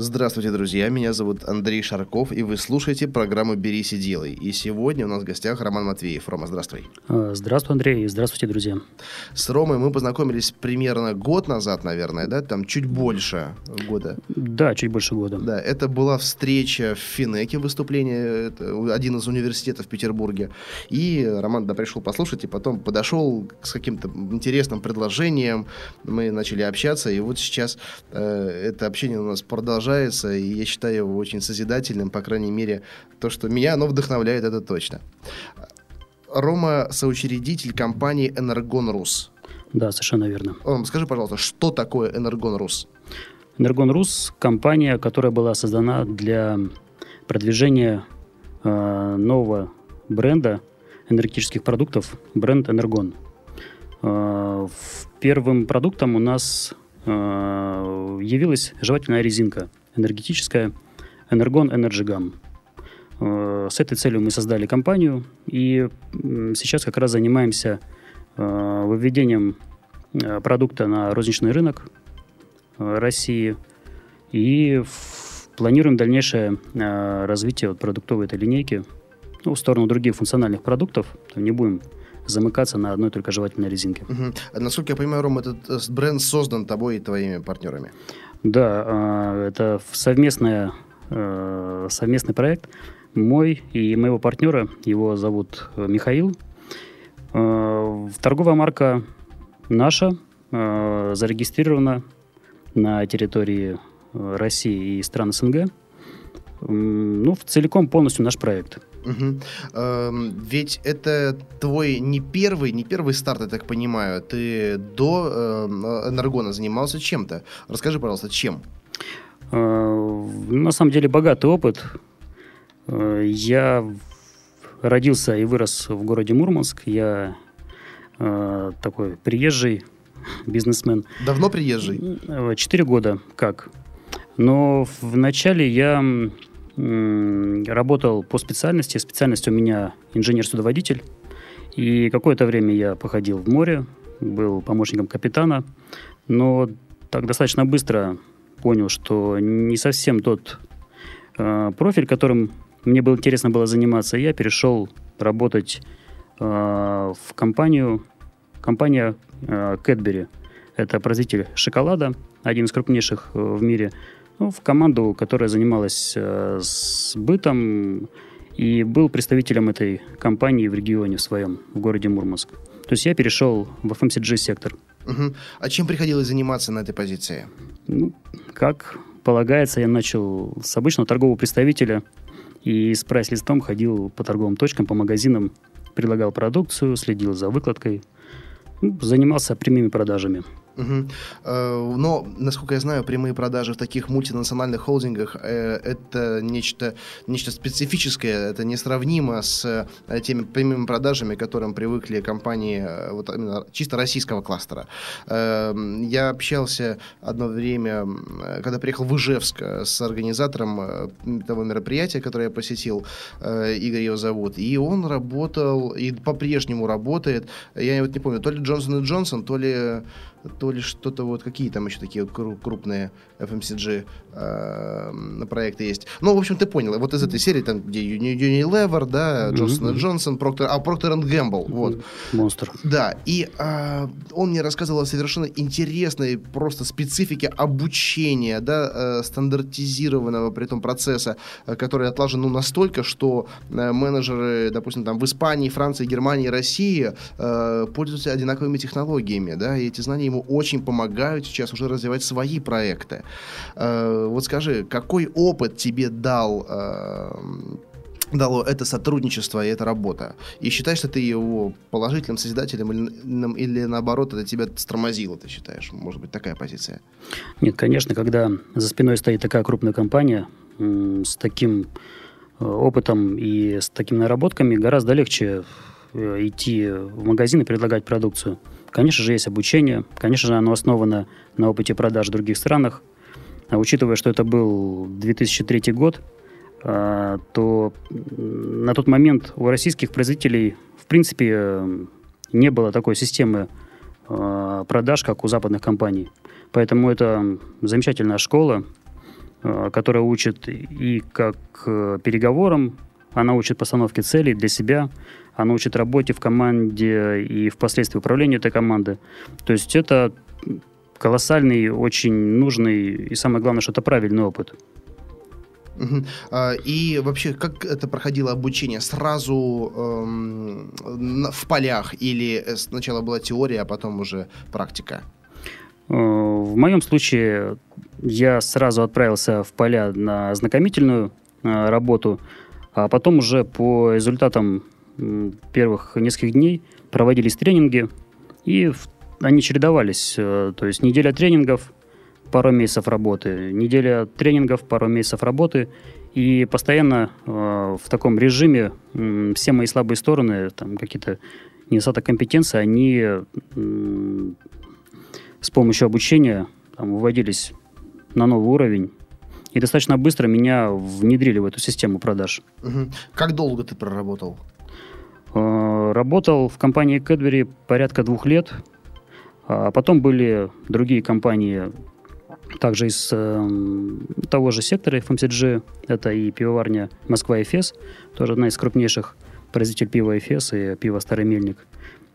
Здравствуйте, друзья. Меня зовут Андрей Шарков, и вы слушаете программу «Берись и делай». И сегодня у нас в гостях Роман Матвеев. Рома, здравствуй. А, здравствуй, Андрей, и здравствуйте, друзья. С Ромой мы познакомились примерно год назад, наверное, да? Там чуть больше года. Да, чуть больше года. Да, это была встреча в Финеке, выступление, один из университетов в Петербурге. И Роман да, пришел послушать, и потом подошел с каким-то интересным предложением. Мы начали общаться, и вот сейчас э, это общение у нас продолжается продолжается, и я считаю его очень созидательным, по крайней мере, то, что меня оно вдохновляет, это точно. Рома – соучредитель компании «Энергон Рус». Да, совершенно верно. Ром, скажи, пожалуйста, что такое «Энергон Рус»? «Энергон Рус» – компания, которая была создана для продвижения э, нового бренда энергетических продуктов, бренд «Энергон». Э, первым продуктом у нас э, явилась жевательная резинка энергетическая Energon Energy Gum. Э, с этой целью мы создали компанию, и сейчас как раз занимаемся э, выведением э, продукта на розничный рынок России и планируем дальнейшее развитие продуктовой этой линейки ну, в сторону других функциональных продуктов. Не будем замыкаться на одной только жевательной резинке. Угу. Насколько я понимаю, Ром, этот бренд создан тобой и твоими партнерами? Да, а, это совместная, э, совместный проект мой и моего партнера, его зовут э, Михаил. Э, торговая марка наша зарегистрирована на территории России и стран СНГ. Ну, целиком полностью наш проект. Угу. Эм, ведь это твой не первый, не первый старт, я так понимаю. Ты до э, Энергона занимался чем-то. Расскажи, пожалуйста, чем? Э, на самом деле богатый опыт. Э, я родился и вырос в городе Мурманск. Я э, такой приезжий бизнесмен. Давно приезжий? Четыре года как. Но вначале я работал по специальности. Специальность у меня инженер-судоводитель. И какое-то время я походил в море, был помощником капитана, но так достаточно быстро понял, что не совсем тот э, профиль, которым мне было интересно было заниматься. Я перешел работать э, в компанию, компания э, Cadbury. Это производитель шоколада, один из крупнейших э, в мире ну, в команду, которая занималась э, сбытом и был представителем этой компании в регионе в своем, в городе Мурманск. То есть я перешел в FMCG-сектор. Угу. А чем приходилось заниматься на этой позиции? Ну, как полагается, я начал с обычного торгового представителя и с прайс-листом ходил по торговым точкам, по магазинам, предлагал продукцию, следил за выкладкой, ну, занимался прямыми продажами. Угу. Но, насколько я знаю, прямые продажи в таких мультинациональных холдингах э, это нечто, нечто специфическое, это несравнимо с э, теми прямыми продажами, к которым привыкли компании вот, именно чисто российского кластера. Я общался одно время, когда приехал в Ижевск с организатором того мероприятия, которое я посетил, Игорь его зовут, и он работал, и по-прежнему работает, я вот не помню, то ли Джонсон и Джонсон, то ли то ли что-то вот, какие там еще такие крупные FMCG э, проекты есть. Ну, в общем, ты понял. Вот из этой серии, там, где Unilever, да, Джонсон mm-hmm. Джонсон, Procter, а Procter Gamble, вот. Монстр. Да, и э, он мне рассказывал о совершенно интересной просто специфике обучения, да, э, стандартизированного при этом процесса, э, который отлажен, ну, настолько, что э, менеджеры, допустим, там, в Испании, Франции, Германии, России э, пользуются одинаковыми технологиями, да, и эти знания ему очень помогают сейчас уже развивать свои проекты. Э, вот скажи, какой опыт тебе дал э, дало это сотрудничество и эта работа? И считаешь, что ты его положительным созидателем или, или наоборот это тебя стормозило, ты считаешь? Может быть, такая позиция? Нет, конечно, когда за спиной стоит такая крупная компания с таким э, опытом и с такими наработками, гораздо легче идти в магазин и предлагать продукцию. Конечно же, есть обучение, конечно же, оно основано на опыте продаж в других странах. А учитывая, что это был 2003 год, а, то на тот момент у российских производителей в принципе не было такой системы а, продаж, как у западных компаний. Поэтому это замечательная школа, которая учит и как э, переговорам, она учит постановке целей для себя, она учит работе в команде и впоследствии управлению этой команды. То есть это колоссальный, очень нужный и самое главное, что это правильный опыт. А, и вообще, как это проходило обучение? Сразу эм, в полях или сначала была теория, а потом уже практика? Э, в моем случае я сразу отправился в поля на ознакомительную э, работу, а потом уже по результатам первых нескольких дней проводились тренинги, и они чередовались. Э, то есть неделя тренингов, пару месяцев работы, неделя тренингов, пару месяцев работы, и постоянно э, в таком режиме э, все мои слабые стороны, там какие-то недостаток компетенции, они э, с помощью обучения там, выводились на новый уровень. И достаточно быстро меня внедрили в эту систему продаж. Угу. Как долго ты проработал? Э, работал в компании Кэдбери порядка двух лет. А потом были другие компании, также из э, того же сектора FMCG. Это и пивоварня Москва Эфес, тоже одна из крупнейших производителей пива Эфес и пива Старый Мельник.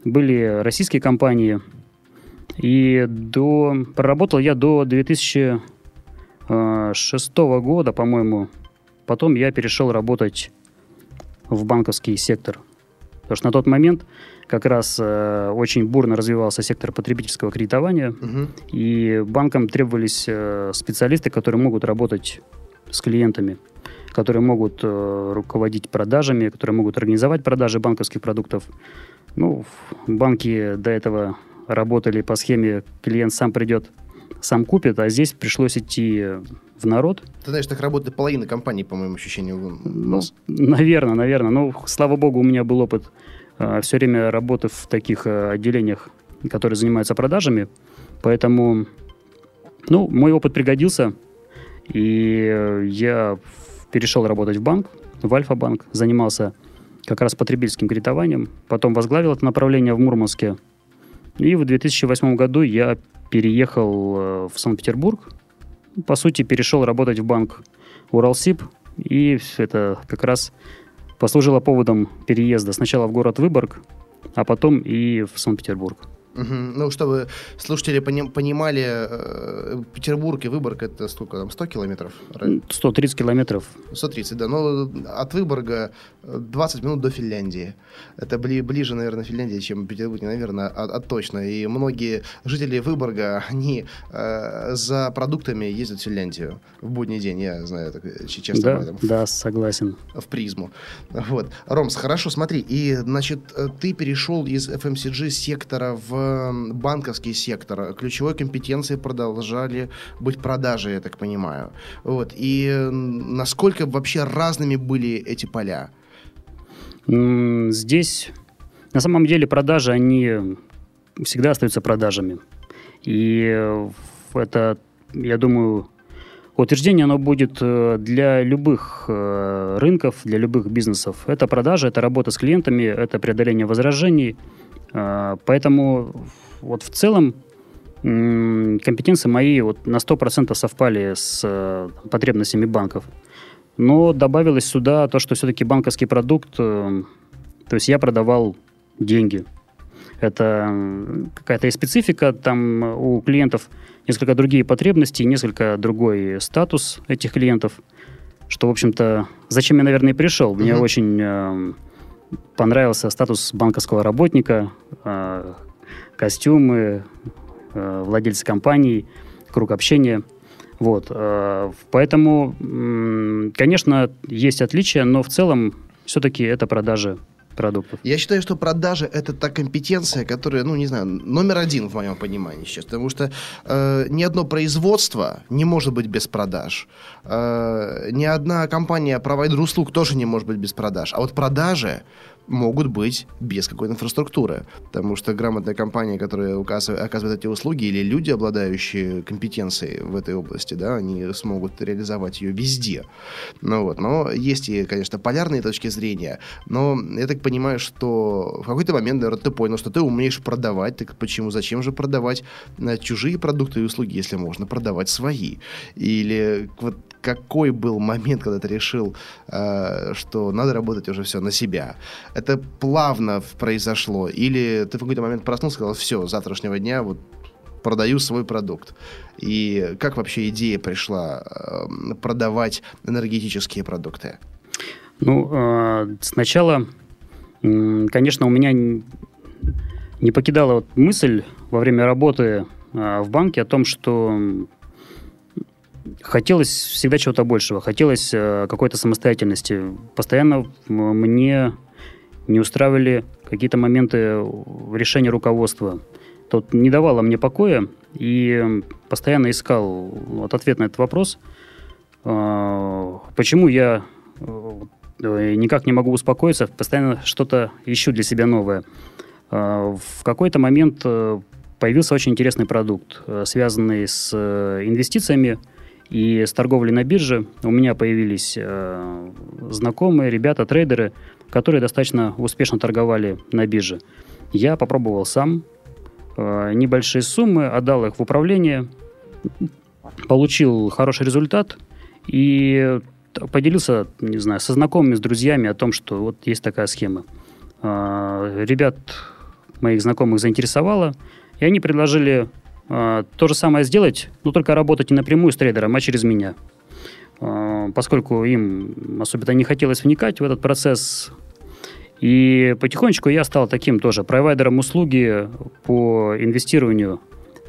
Были российские компании. И до, проработал я до 2006 э, года, по-моему. Потом я перешел работать в банковский сектор – Потому что на тот момент как раз э, очень бурно развивался сектор потребительского кредитования, угу. и банкам требовались э, специалисты, которые могут работать с клиентами, которые могут э, руководить продажами, которые могут организовать продажи банковских продуктов. Ну, банки до этого работали по схеме клиент сам придет, сам купит, а здесь пришлось идти в народ. Ты знаешь, так работает половина компаний, по моему ощущению. Ну, наверное, наверное. Но, слава богу, у меня был опыт все время работы в таких э, отделениях, которые занимаются продажами. Поэтому, ну, мой опыт пригодился. И я перешел работать в банк, в Альфа-банк, занимался как раз потребительским кредитованием. Потом возглавил это направление в Мурманске. И в 2008 году я переехал э, в Санкт-Петербург, по сути, перешел работать в банк Уралсиб, и это как раз послужило поводом переезда сначала в город Выборг, а потом и в Санкт-Петербург. Угу. Ну, чтобы слушатели пони- понимали, э, Петербург и Выборг это сколько там, 100 километров? 130 километров. 130, да. Но от Выборга 20 минут до Финляндии. Это бли- ближе, наверное, Финляндии, чем Петербург, наверное, а, а точно. И многие жители Выборга, они э, за продуктами ездят в Финляндию в будний день. Я знаю, так, честно да, об Да, согласен. В призму. Вот. Ромс, хорошо, смотри. И, значит, э, ты перешел из FMCG сектора в банковский сектор. Ключевой компетенцией продолжали быть продажи, я так понимаю. Вот. И насколько вообще разными были эти поля? Здесь на самом деле продажи, они всегда остаются продажами. И это, я думаю, утверждение оно будет э, для любых э, рынков, для любых бизнесов. Это продажа, это работа с клиентами, это преодоление возражений – поэтому вот в целом компетенции мои вот на 100% совпали с э, потребностями банков. Но добавилось сюда то, что все-таки банковский продукт, э, то есть я продавал деньги. Это какая-то специфика, там у клиентов несколько другие потребности, несколько другой статус этих клиентов, что, в общем-то, зачем я, наверное, и пришел. Мне uh-huh. очень э, понравился статус банковского работника, э, костюмы, э, владельцы компаний, круг общения. Вот. Э, поэтому, конечно, есть отличия, но в целом все-таки это продажи продуктов. Я считаю, что продажа это та компетенция, которая, ну, не знаю, номер один в моем понимании сейчас. Потому что э, ни одно производство не может быть без продаж. Э, ни одна компания, провайдер услуг тоже не может быть без продаж. А вот продажи могут быть без какой-то инфраструктуры. Потому что грамотная компания, которая оказывает эти услуги, или люди, обладающие компетенцией в этой области, да, они смогут реализовать ее везде. Ну вот. Но есть и, конечно, полярные точки зрения. Но я так понимаю, что в какой-то момент, наверное, ты понял, что ты умеешь продавать. Так почему, зачем же продавать э, чужие продукты и услуги, если можно продавать свои? Или вот какой был момент, когда ты решил, э, что надо работать уже все на себя? Это плавно произошло? Или ты в какой-то момент проснулся и сказал, все, с завтрашнего дня вот продаю свой продукт. И как вообще идея пришла э, продавать энергетические продукты? Ну, э, сначала, конечно, у меня не покидала вот мысль во время работы э, в банке о том, что хотелось всегда чего-то большего, хотелось э, какой-то самостоятельности. Постоянно мне не устраивали какие-то моменты решения руководства. Тот не давало мне покоя и постоянно искал вот ответ на этот вопрос. Э, почему я э, никак не могу успокоиться, постоянно что-то ищу для себя новое. В какой-то момент появился очень интересный продукт, связанный с инвестициями – и с торговлей на бирже у меня появились э, знакомые ребята, трейдеры, которые достаточно успешно торговали на бирже. Я попробовал сам э, небольшие суммы, отдал их в управление, получил хороший результат и поделился, не знаю, со знакомыми, с друзьями о том, что вот есть такая схема. Э, ребят моих знакомых заинтересовало, и они предложили то же самое сделать, но только работать не напрямую с трейдером, а через меня. А, поскольку им особенно не хотелось вникать в этот процесс. И потихонечку я стал таким тоже провайдером услуги по инвестированию,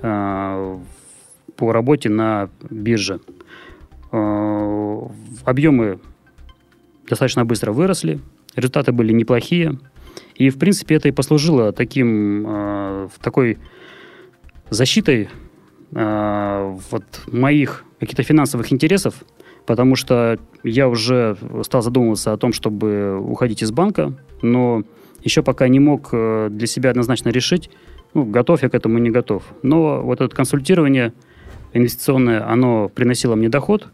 а, по работе на бирже. Объемы достаточно быстро выросли, результаты были неплохие. И, в принципе, это и послужило таким, такой защитой э, вот моих каких-то финансовых интересов, потому что я уже стал задумываться о том, чтобы уходить из банка, но еще пока не мог э, для себя однозначно решить, ну, готов я к этому, не готов. Но вот это консультирование инвестиционное, оно приносило мне доход,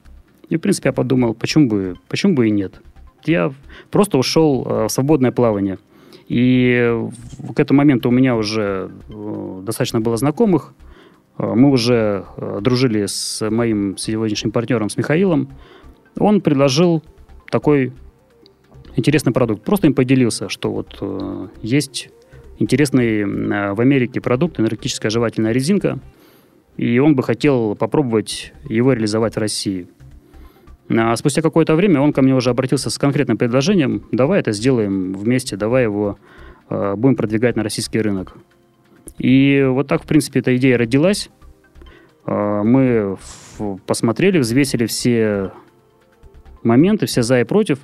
и, в принципе, я подумал, почему бы, почему бы и нет. Я просто ушел э, в свободное плавание – и к этому моменту у меня уже э, достаточно было знакомых. Э, мы уже э, дружили с моим сегодняшним партнером, с Михаилом. Он предложил такой интересный продукт. Просто им поделился, что вот есть интересный в Америке продукт, энергетическая жевательная резинка, и он бы хотел попробовать его реализовать в России – а спустя какое-то время он ко мне уже обратился с конкретным предложением, давай это сделаем вместе, давай его э, будем продвигать на российский рынок. И вот так, в принципе, эта идея родилась. Э, мы посмотрели, взвесили все моменты, все за и против.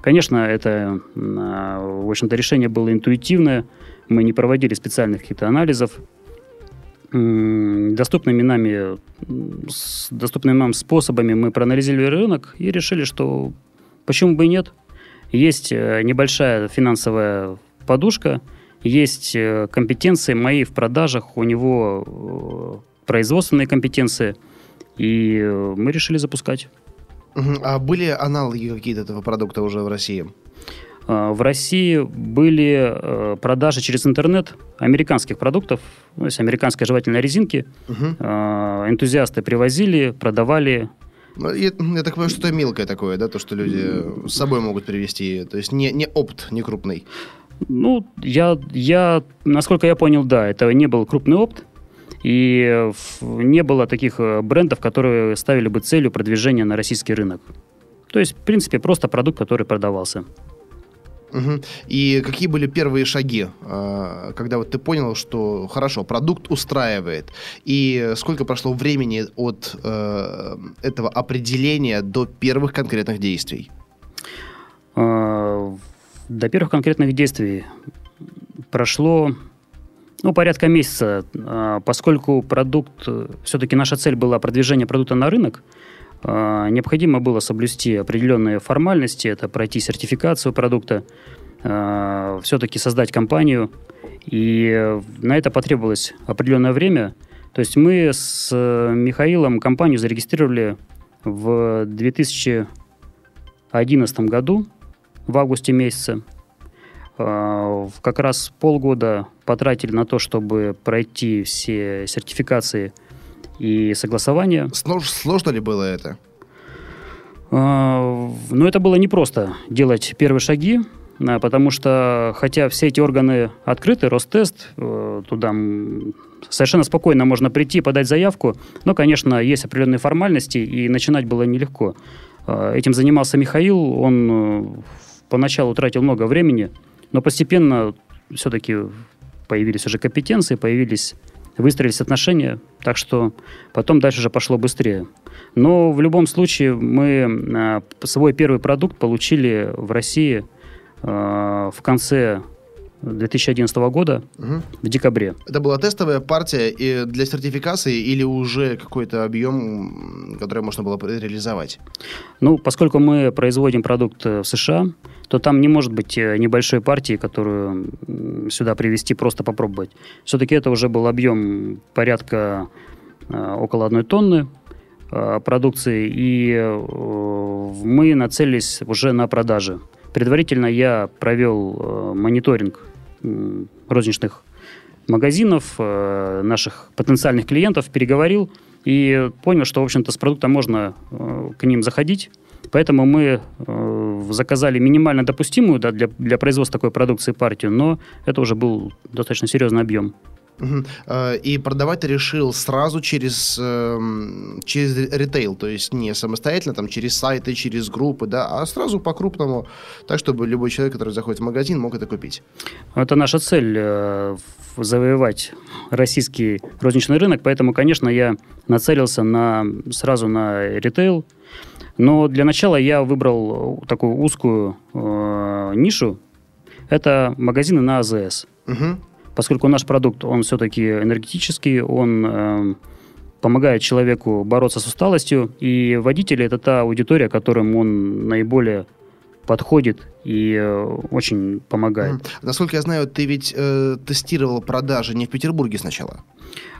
Конечно, это, э, в общем-то, решение было интуитивное. Мы не проводили специальных каких-то анализов доступными нами, с доступными нам способами мы проанализировали рынок и решили, что почему бы и нет. Есть э, небольшая финансовая подушка, есть э, компетенции мои в продажах, у него э, производственные компетенции, и мы решили запускать. А были аналоги какие-то этого продукта уже в России? А, в России были э, продажи через интернет американских продуктов, то есть американской жевательной резинки. Угу. Энтузиасты привозили, продавали. Ну, я, я так понимаю, что это мелкое такое, да, то, что люди с собой могут привезти, то есть не, не опт, не крупный. Ну, я, я, насколько я понял, да, это не был крупный опт, и не было таких э, брендов, которые ставили бы целью продвижения на российский рынок. То есть, в принципе, просто продукт, который продавался. Угу. И какие были первые шаги, а, когда вот ты понял, что хорошо, продукт устраивает, и сколько прошло времени от э, этого определения до первых конкретных действий? А, до первых конкретных действий прошло ну, порядка месяца, а, поскольку продукт, все-таки наша цель была продвижение продукта на рынок, необходимо было соблюсти определенные формальности, это пройти сертификацию продукта. э, все-таки создать компанию. И на это потребовалось определенное время. То есть мы с Михаилом компанию зарегистрировали в 2011 году, в августе месяце. Э, как раз полгода потратили на то, чтобы пройти все сертификации и согласования. Сложно ли было это? А, ну, это было непросто делать первые шаги, а, потому что, хотя все эти органы открыты, Ростест, э, туда совершенно спокойно можно прийти, подать заявку, но, конечно, есть определенные формальности, и начинать было нелегко. А, этим занимался Михаил, он э, поначалу тратил много времени, но постепенно все-таки появились уже компетенции, появились выстроились отношения, так что потом дальше уже пошло быстрее. Но в любом случае мы а, свой первый продукт получили в России а, в конце 2011 года угу. в декабре. Это была тестовая партия и для сертификации или уже какой-то объем, который можно было реализовать? Ну, поскольку мы производим продукт в США, то там не может быть э, небольшой партии, которую сюда привезти, просто попробовать. Все-таки это уже был объем порядка э, около одной тонны э, продукции, и мы нацелились уже на продажи. Предварительно я провел мониторинг розничных магазинов, наших потенциальных клиентов, переговорил и понял, что, в общем-то, с продуктом можно к ним заходить, Поэтому мы э, заказали минимально допустимую да, для, для производства такой продукции партию, но это уже был достаточно серьезный объем. Угу. И продавать решил сразу через, эм, через ритейл, то есть не самостоятельно, там, через сайты, через группы, да, а сразу по-крупному, так, чтобы любой человек, который заходит в магазин, мог это купить. Это наша цель э, завоевать российский розничный рынок, поэтому, конечно, я нацелился на, сразу на ритейл, но для начала я выбрал такую узкую э, нишу. Это магазины на АЗС. Угу. Поскольку наш продукт, он все-таки энергетический, он э, помогает человеку бороться с усталостью, и водители – это та аудитория, которым он наиболее подходит и э, очень помогает. Mm. Насколько я знаю, ты ведь э, тестировал продажи не в Петербурге сначала?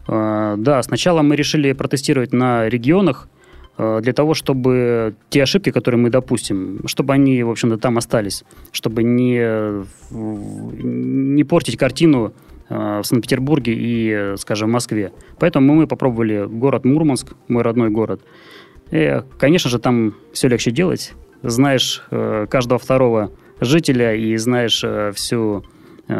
Э, да, сначала мы решили протестировать на регионах, для того, чтобы те ошибки, которые мы допустим, чтобы они, в общем-то, там остались, чтобы не, не портить картину э, в Санкт-Петербурге и, скажем, в Москве. Поэтому мы попробовали город Мурманск, мой родной город. И, конечно же, там все легче делать. Знаешь э, каждого второго жителя и знаешь всю Э,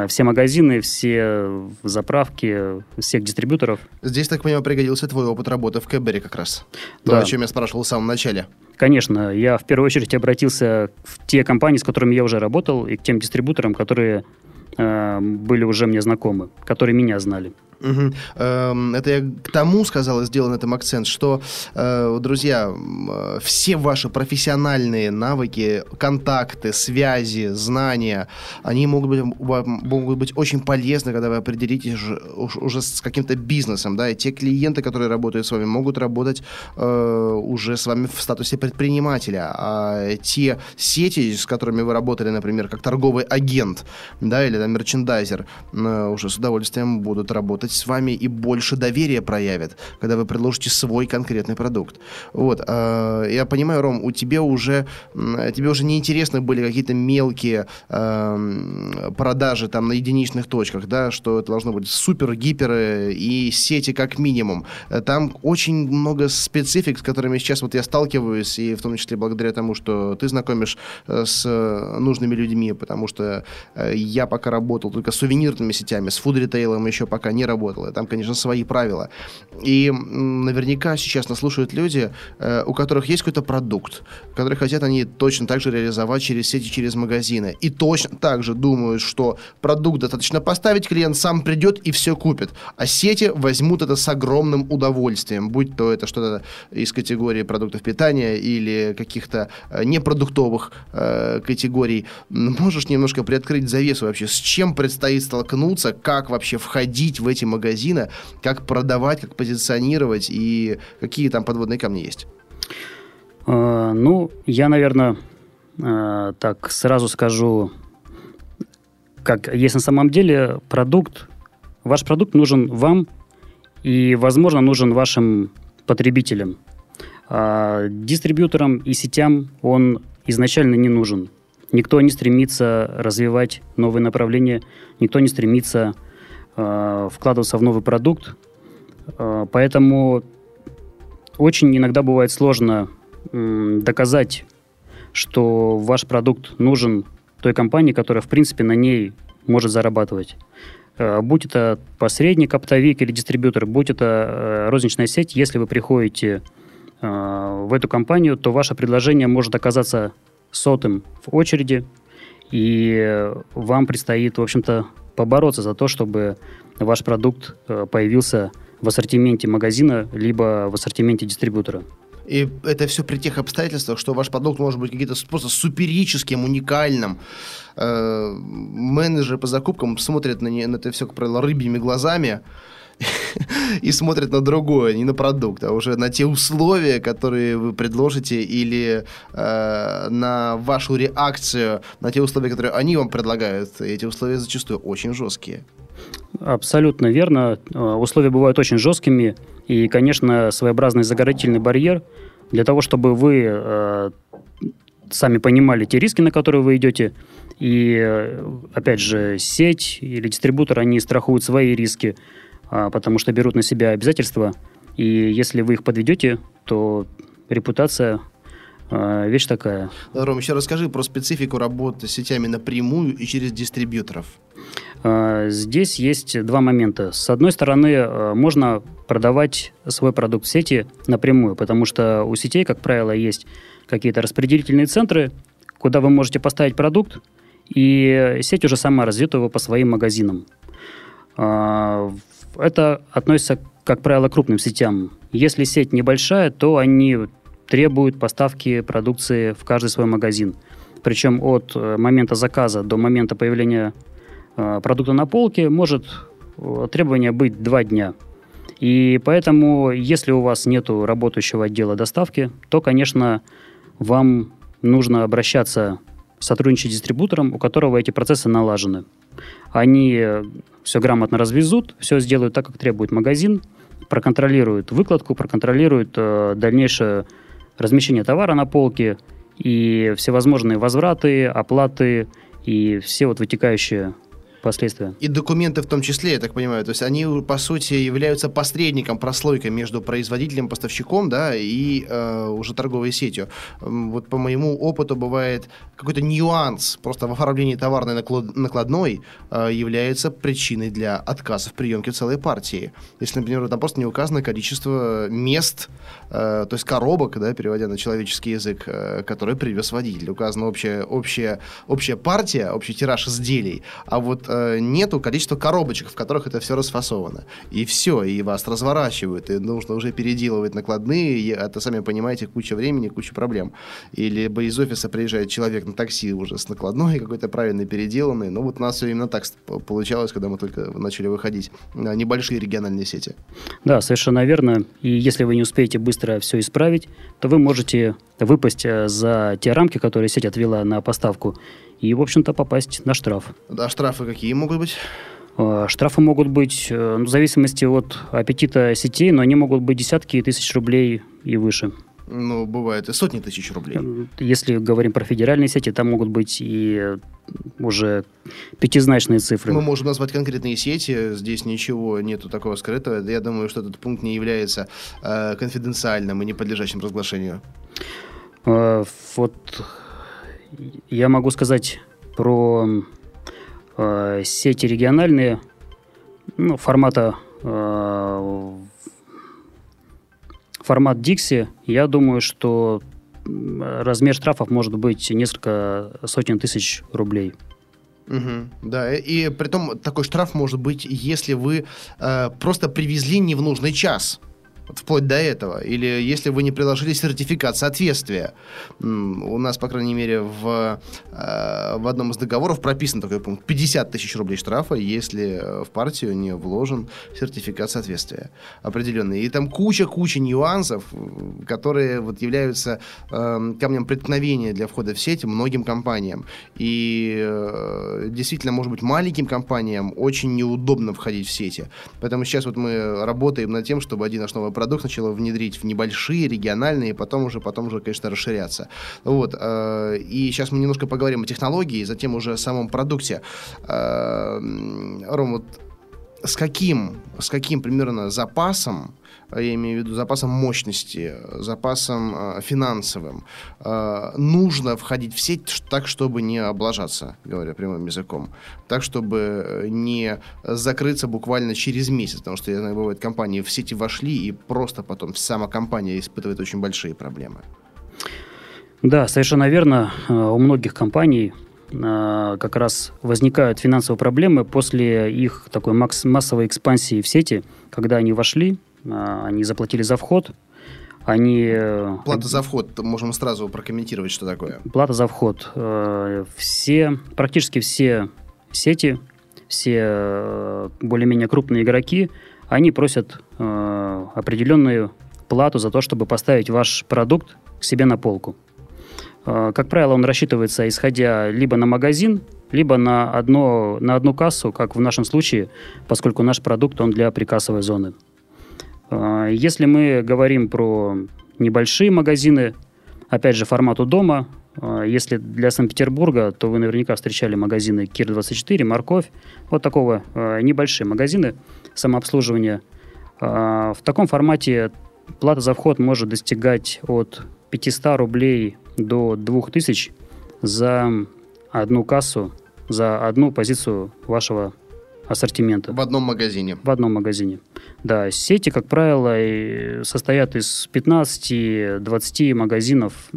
все магазины, все заправки, всех дистрибьюторов. Здесь, так понимаю, пригодился твой опыт работы в Кэббере как раз. То, да. о чем я спрашивал в самом начале. Конечно, я в первую очередь обратился в те компании, с которыми я уже работал, и к тем дистрибьюторам, которые э, были уже мне знакомы, которые меня знали. Угу. Это я к тому сказал и сделал на этом акцент, что, э, друзья, все ваши профессиональные навыки, контакты, связи, знания, они могут быть, могут быть очень полезны, когда вы определитесь уже с каким-то бизнесом, да, и те клиенты, которые работают с вами, могут работать э, уже с вами в статусе предпринимателя, а те сети, с которыми вы работали, например, как торговый агент, да, или там мерчендайзер, э, уже с удовольствием будут работать с вами и больше доверия проявят, когда вы предложите свой конкретный продукт. Вот. Э, я понимаю, Ром, у тебя уже, тебе уже не интересны были какие-то мелкие э, продажи там на единичных точках, да, что это должно быть супер-гиперы и сети как минимум. Там очень много специфик, с которыми сейчас вот я сталкиваюсь, и в том числе благодаря тому, что ты знакомишь э, с нужными людьми, потому что я пока работал только с сувенирными сетями, с фуд-ритейлом еще пока не работал работала. Там, конечно, свои правила. И наверняка сейчас нас слушают люди, э, у которых есть какой-то продукт, который хотят они точно так же реализовать через сети, через магазины. И точно так же думают, что продукт достаточно поставить, клиент сам придет и все купит. А сети возьмут это с огромным удовольствием, будь то это что-то из категории продуктов питания или каких-то э, непродуктовых э, категорий. Можешь немножко приоткрыть завесу вообще, с чем предстоит столкнуться, как вообще входить в эти магазины, магазина, как продавать, как позиционировать и какие там подводные камни есть? А, ну, я, наверное, а, так сразу скажу как есть на самом деле продукт, ваш продукт нужен вам и, возможно, нужен вашим потребителям. А дистрибьюторам и сетям он изначально не нужен. Никто не стремится развивать новые направления, никто не стремится э, вкладываться в новый продукт. Э, поэтому очень иногда бывает сложно доказать, что ваш продукт нужен той компании, которая, в принципе, на ней может зарабатывать. Э, будь это посредник, оптовик или дистрибьютор, будь это розничная сеть, если вы приходите в эту компанию, то ваше предложение может оказаться сотым в очереди, и вам предстоит, в общем-то, побороться за то, чтобы ваш продукт появился в ассортименте магазина, либо в ассортименте дистрибьютора. И это все при тех обстоятельствах, что ваш продукт может быть каким-то просто суперическим, уникальным. Э, менеджеры по закупкам смотрят на, не, на это все, как правило, рыбьими глазами и смотрят на другое, не на продукт, а уже на те условия, которые вы предложите, или э, на вашу реакцию на те условия, которые они вам предлагают. И эти условия зачастую очень жесткие. Абсолютно верно. Э, условия бывают очень жесткими. И, конечно, своеобразный заградительный барьер для того, чтобы вы э, сами понимали те риски, на которые вы идете. И, э, опять же, сеть или дистрибутор, они страхуют свои риски, потому что берут на себя обязательства. И если вы их подведете, то репутация э, вещь такая. Ром, еще расскажи про специфику работы с сетями напрямую и через дистрибьюторов. А, здесь есть два момента. С одной стороны, можно продавать свой продукт в сети напрямую, потому что у сетей, как правило, есть какие-то распределительные центры, куда вы можете поставить продукт, и сеть уже сама развьет его по своим магазинам. А, это относится, как правило, к крупным сетям. Если сеть небольшая, то они требуют поставки продукции в каждый свой магазин. Причем от э, момента заказа до момента появления Э, продукта на полке может э, требование быть два дня. И поэтому, если у вас нет работающего отдела доставки, то, конечно, вам нужно обращаться сотрудничать с дистрибутором, у которого эти процессы налажены. Они все грамотно развезут, все сделают так, как требует магазин, проконтролируют выкладку, проконтролируют э, дальнейшее размещение товара на полке и всевозможные возвраты, оплаты и все вот вытекающие последствия. И документы в том числе, я так понимаю. То есть они, по сути, являются посредником, прослойкой между производителем, поставщиком, да, и э, уже торговой сетью. Вот по моему опыту бывает какой-то нюанс просто в оформлении товарной накладной э, является причиной для отказа в приемке целой партии. Если, например, там просто не указано количество мест, то есть коробок, да, переводя на человеческий язык, э, который привез водитель. Указана общая, общая, общая партия, общий тираж изделий, а вот э, нету количества коробочек, в которых это все расфасовано. И все, и вас разворачивают, и нужно уже переделывать накладные, и это, сами понимаете, куча времени, куча проблем. Или либо из офиса приезжает человек на такси уже с накладной, какой-то правильно переделанный. Ну вот у нас именно так получалось, когда мы только начали выходить на небольшие региональные сети. Да, совершенно верно. И если вы не успеете быстро все исправить, то вы можете выпасть э, за те рамки, которые сеть отвела на поставку, и, в общем-то, попасть на штраф. Да, штрафы какие могут быть? Э, штрафы могут быть, э, ну, в зависимости от аппетита сетей, но они могут быть десятки тысяч рублей и выше. Ну, бывает и сотни тысяч рублей. Если говорим про федеральные сети, там могут быть и уже пятизначные цифры. Мы можем назвать конкретные сети, здесь ничего нету такого скрытого. Я думаю, что этот пункт не является э, конфиденциальным и не подлежащим разглашению. Э, вот я могу сказать про э, сети региональные, ну, формата э, формат Dixie, я думаю, что размер штрафов может быть несколько сотен тысяч рублей. Угу, да, и при том такой штраф может быть, если вы э, просто привезли не в нужный час. Вот вплоть до этого. Или если вы не приложили сертификат соответствия. У нас, по крайней мере, в, э, в одном из договоров прописан такой пункт. 50 тысяч рублей штрафа, если в партию не вложен сертификат соответствия определенный. И там куча-куча нюансов, которые вот являются э, камнем преткновения для входа в сеть многим компаниям. И э, действительно, может быть, маленьким компаниям очень неудобно входить в сети. Поэтому сейчас вот мы работаем над тем, чтобы один наш новый продукт сначала внедрить в небольшие, региональные, и потом уже, потом уже, конечно, расширяться. Вот. Э, и сейчас мы немножко поговорим о технологии, затем уже о самом продукте. Э, Ром, вот с каким, с каким примерно запасом я имею в виду запасом мощности, запасом э, финансовым, э, нужно входить в сеть так, чтобы не облажаться, говоря прямым языком, так, чтобы не закрыться буквально через месяц, потому что, я знаю, бывают компании в сети вошли, и просто потом сама компания испытывает очень большие проблемы. Да, совершенно верно. У многих компаний как раз возникают финансовые проблемы после их такой массовой экспансии в сети, когда они вошли, а, они заплатили за вход, они... Э, Плата за вход, можем сразу прокомментировать, что такое. Плата за вход. Э, все, практически все сети, все э, более-менее крупные игроки, они просят определенную плату за то, чтобы поставить ваш продукт к себе на полку. Как правило, он рассчитывается, исходя либо на магазин, либо на, одно, на одну кассу, как в нашем случае, поскольку наш продукт, он для прикассовой зоны. А, если мы говорим про небольшие магазины, опять же, формату дома, а, если для Санкт-Петербурга, то вы наверняка встречали магазины Кир-24, Морковь, вот такого а, небольшие магазины самообслуживания. В таком формате плата за вход может достигать от 500 рублей до 2000 за одну кассу, за одну позицию вашего ассортимента. В одном магазине. В одном магазине. Да, сети, как правило, состоят из 15-20 магазинов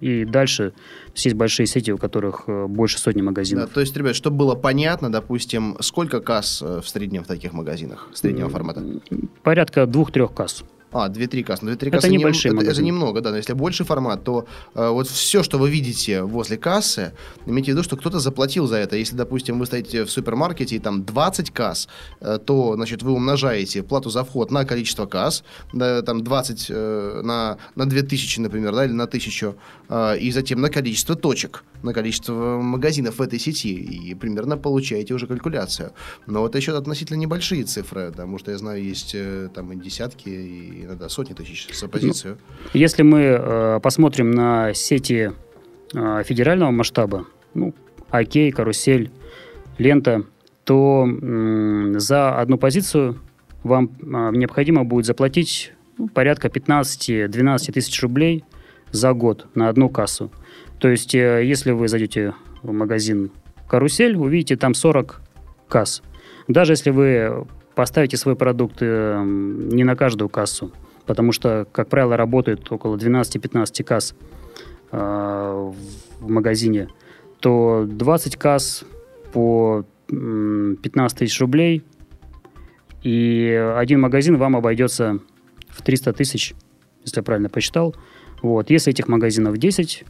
и дальше есть большие сети, у которых э, больше сотни магазинов. Да, то есть, ребят, чтобы было понятно, допустим, сколько касс э, в среднем в таких магазинах среднего формата? Порядка двух-трех касс. А, 2-3 кассы. Ну, 2-3 кассы это небольшие не, это, это немного, да. Но если больше формат, то э, вот все, что вы видите возле кассы, имейте в виду, что кто-то заплатил за это. Если, допустим, вы стоите в супермаркете и там 20 касс, э, то, значит, вы умножаете плату за вход на количество касс, да, там 20 э, на, на 2000, например, да, или на 1000, э, и затем на количество точек, на количество магазинов в этой сети, и примерно получаете уже калькуляцию. Но это еще относительно небольшие цифры, потому что я знаю, есть э, там и десятки, и иногда сотни тысяч за позицию. Ну, если мы э, посмотрим на сети э, федерального масштаба, ну, Окей, Карусель, Лента, то э, за одну позицию вам э, необходимо будет заплатить ну, порядка 15-12 тысяч рублей за год на одну кассу. То есть, э, если вы зайдете в магазин «Карусель», увидите там 40 касс. Даже если вы поставите свой продукт э, не на каждую кассу, потому что, как правило, работает около 12-15 касс э, в магазине, то 20 касс по 15 тысяч рублей, и один магазин вам обойдется в 300 тысяч, если я правильно посчитал. Вот. Если этих магазинов 10,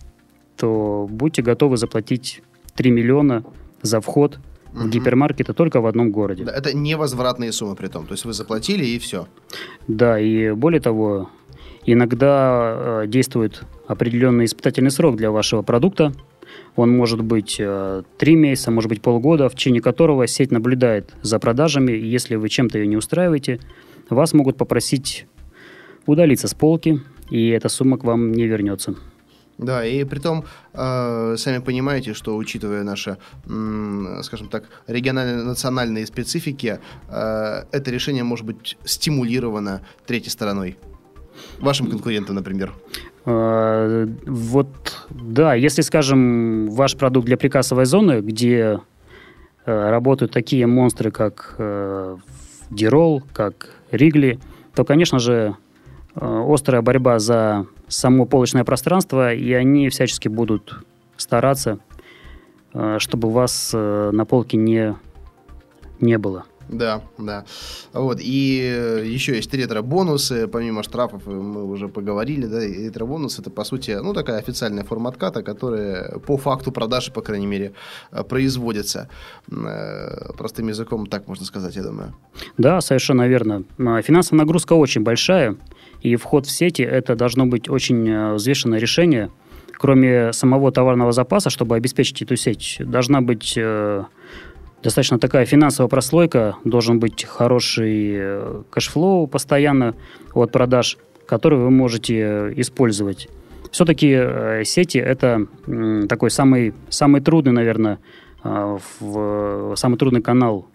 то будьте готовы заплатить 3 миллиона за вход угу. гипермаркета только в одном городе. Да, это невозвратные суммы при том. То есть вы заплатили и все. Да, и более того, иногда э, действует определенный испытательный срок для вашего продукта. Он может быть э, 3 месяца, может быть полгода, в течение которого сеть наблюдает за продажами. И если вы чем-то ее не устраиваете, вас могут попросить удалиться с полки, и эта сумма к вам не вернется. Да, и при том, э, сами понимаете, что учитывая наши, э, скажем так, регионально-национальные специфики, э, это решение может быть стимулировано третьей стороной. Вашим конкурентам, например. Э, вот, да, если, скажем, ваш продукт для прикассовой зоны, где э, работают такие монстры, как э, Дирол, как Ригли, то, конечно же, острая борьба за само полочное пространство, и они всячески будут стараться, э, чтобы вас э, на полке не, не было. Да, да. Вот. И э, еще есть ретро-бонусы, помимо штрафов, мы уже поговорили, да, ретро-бонус это, по сути, ну, такая официальная форма отката, которая по факту продажи, по крайней мере, производится. Простым языком так можно сказать, я думаю. Да, совершенно верно. Финансовая нагрузка очень большая, и вход в сети это должно быть очень взвешенное решение. Кроме самого товарного запаса, чтобы обеспечить эту сеть, должна быть достаточно такая финансовая прослойка, должен быть хороший э, cash flow постоянно от продаж, который вы можете использовать. Все-таки э, сети – это такой самый, самый трудный, наверное, э, в, самый трудный канал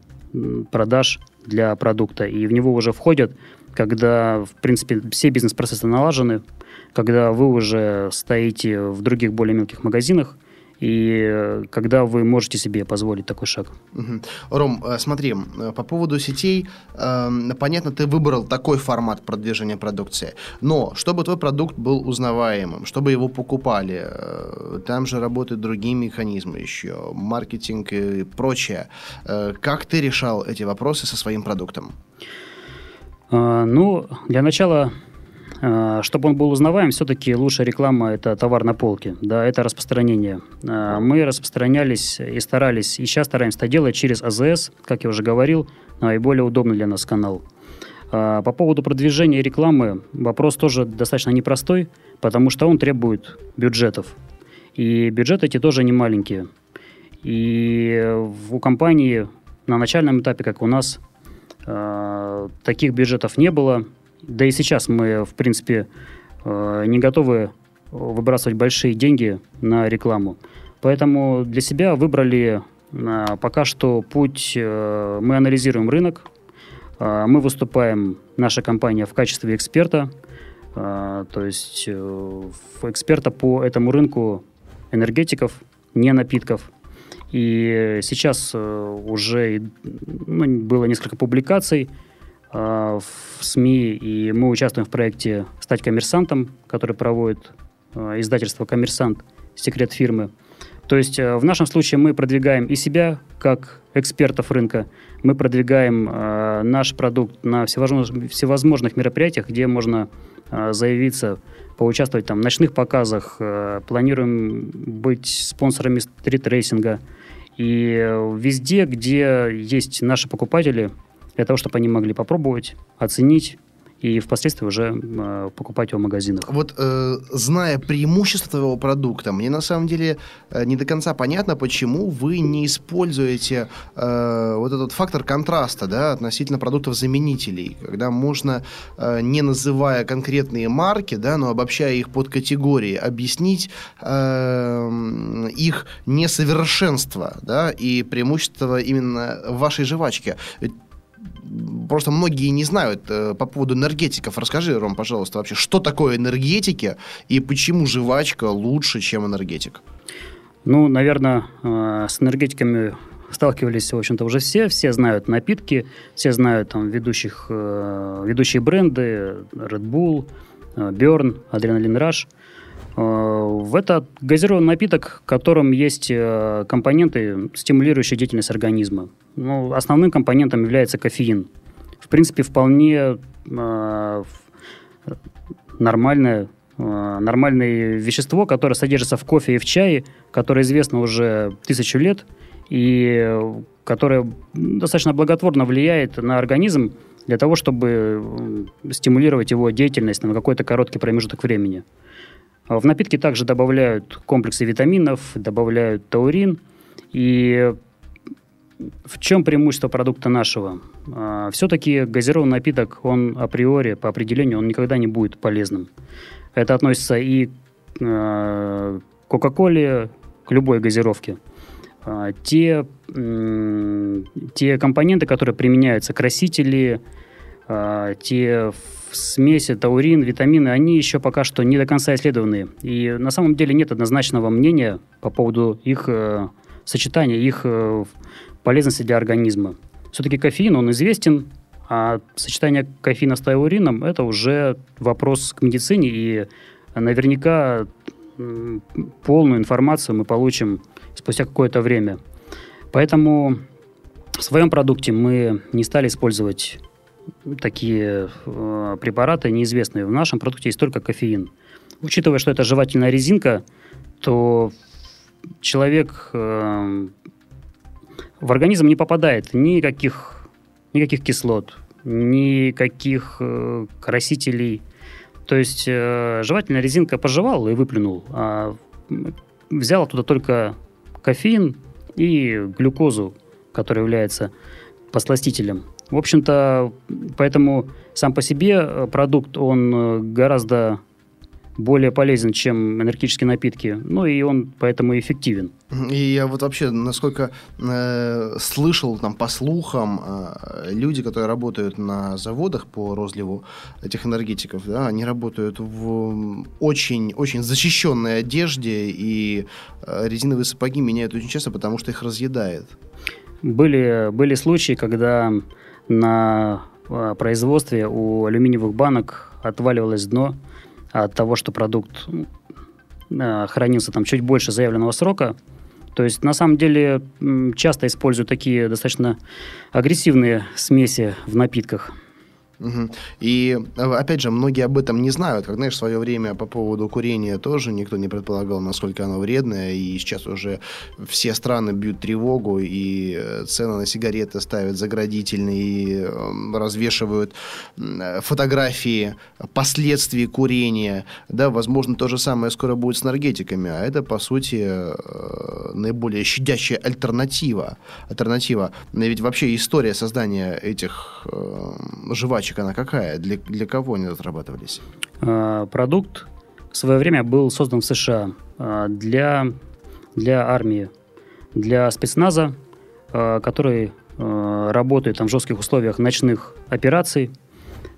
продаж для продукта. И в него уже входят, когда, в принципе, все бизнес-процессы налажены, когда вы уже стоите в других более мелких магазинах, и э, когда вы можете себе позволить такой шаг. Угу. Ром, э, смотри, э, по поводу сетей, понятно, ты выбрал такой формат продвижения продукции, но чтобы твой продукт был узнаваемым, чтобы его покупали, там же работают другие механизмы еще, маркетинг и прочее. Как ты решал эти вопросы со своим продуктом? Ну, для начала а, чтобы он был узнаваем, все-таки лучшая реклама – это товар на полке, да, это распространение. А, мы распространялись и старались, и сейчас стараемся это делать через АЗС, как я уже говорил, наиболее удобный для нас канал. А, по поводу продвижения рекламы вопрос тоже достаточно непростой, потому что он требует бюджетов. И бюджеты эти тоже не маленькие. И у компании на начальном этапе, как у нас, таких бюджетов не было – да и сейчас мы, в принципе, э, не готовы выбрасывать большие деньги на рекламу. Поэтому для себя выбрали э, пока что путь, э, мы анализируем рынок, мы выступаем, наша компания, в качестве эксперта, то есть эксперта по этому рынку энергетиков, не напитков. И сейчас уже ну, было несколько публикаций, в СМИ, и мы участвуем в проекте «Стать коммерсантом», который проводит э, издательство «Коммерсант», секрет фирмы. То есть э, в нашем случае мы продвигаем и себя как экспертов рынка, мы продвигаем наш продукт на всевозможных, всевозможных мероприятиях, где можно заявиться, поучаствовать там, в ночных показах, планируем быть спонсорами стритрейсинга. И везде, где есть наши покупатели, для того, чтобы они могли попробовать, оценить и впоследствии уже э, покупать его в магазинах. Вот э, зная преимущества твоего продукта, мне на самом деле э, не до конца понятно, почему вы не используете э, вот этот фактор контраста да, относительно продуктов-заменителей, когда можно, э, не называя конкретные марки, да, но обобщая их под категории, объяснить э, их несовершенство да, и преимущество именно вашей жвачки просто многие не знают э, по поводу энергетиков. Расскажи, Ром, пожалуйста, вообще, что такое энергетики и почему жвачка лучше, чем энергетик? Ну, наверное, э, с энергетиками сталкивались, в общем-то, уже все. Все знают напитки, все знают там ведущих, э, ведущие бренды Red Bull, Burn, Adrenaline Rush – Э, это газированный напиток, в котором есть э, компоненты, стимулирующие деятельность организма. Ну, основным компонентом является кофеин. Принципе, вполне э, нормальное, э, нормальное вещество, которое содержится в кофе и в чае, которое известно уже тысячу лет и которое достаточно благотворно влияет на организм для того, чтобы стимулировать его деятельность на какой-то короткий промежуток времени. А в напитки также добавляют комплексы витаминов, добавляют таурин. И в чем преимущество продукта нашего? А, Все-таки газированный напиток, он априори, по определению, он никогда не будет полезным. Это относится и к Кока-Коле, к любой газировке. А, те, те компоненты, которые применяются, красители, те смеси, таурин, витамины, они еще пока что не до конца исследованы. И на самом деле нет однозначного мнения по поводу их э, сочетания, их э, полезности для организма. Все-таки кофеин, он известен, а сочетание кофеина с таурином – это уже вопрос к медицине, и наверняка полную информацию мы получим спустя какое-то время. Поэтому В своем продукте мы не стали использовать такие э, препараты неизвестные. В нашем продукте есть только кофеин. Учитывая, что это жевательная резинка, то человек э, в организм не попадает никаких, никаких кислот, никаких э, красителей. То есть э, жевательная резинка пожевал и выплюнул, а взял оттуда только кофеин и глюкозу, которая является посластителем. В общем-то, поэтому сам по себе э, продукт, он э, гораздо более полезен, чем энергетические напитки. Ну и он поэтому эффективен. И я вот вообще, насколько э, слышал там по слухам, э, люди, которые работают на заводах по розливу этих энергетиков, да, они работают в очень, очень защищенной одежде, и э, резиновые сапоги меняют очень часто, потому что их разъедает. Были, были случаи, когда на э, производстве у алюминиевых банок отваливалось дно от того, что продукт э, хранился там чуть больше заявленного срока. То есть на самом деле часто используют такие достаточно агрессивные смеси в напитках. Угу. И опять же, многие об этом не знают. Как знаешь, в свое время по поводу курения тоже никто не предполагал, насколько оно вредное. И сейчас уже все страны бьют тревогу, и э, цены на сигареты ставят заградительные, и эм, развешивают фотографии последствий курения. Да, возможно, то же самое скоро будет с энергетиками. А это, по сути, э, наиболее щадящая альтернатива. Альтернатива. Ведь вообще история создания этих э, жвачек задача она какая? Для, для кого они разрабатывались? А, продукт в свое время был создан в США а, для, для армии, для спецназа, а, который работает там, в жестких условиях ночных операций.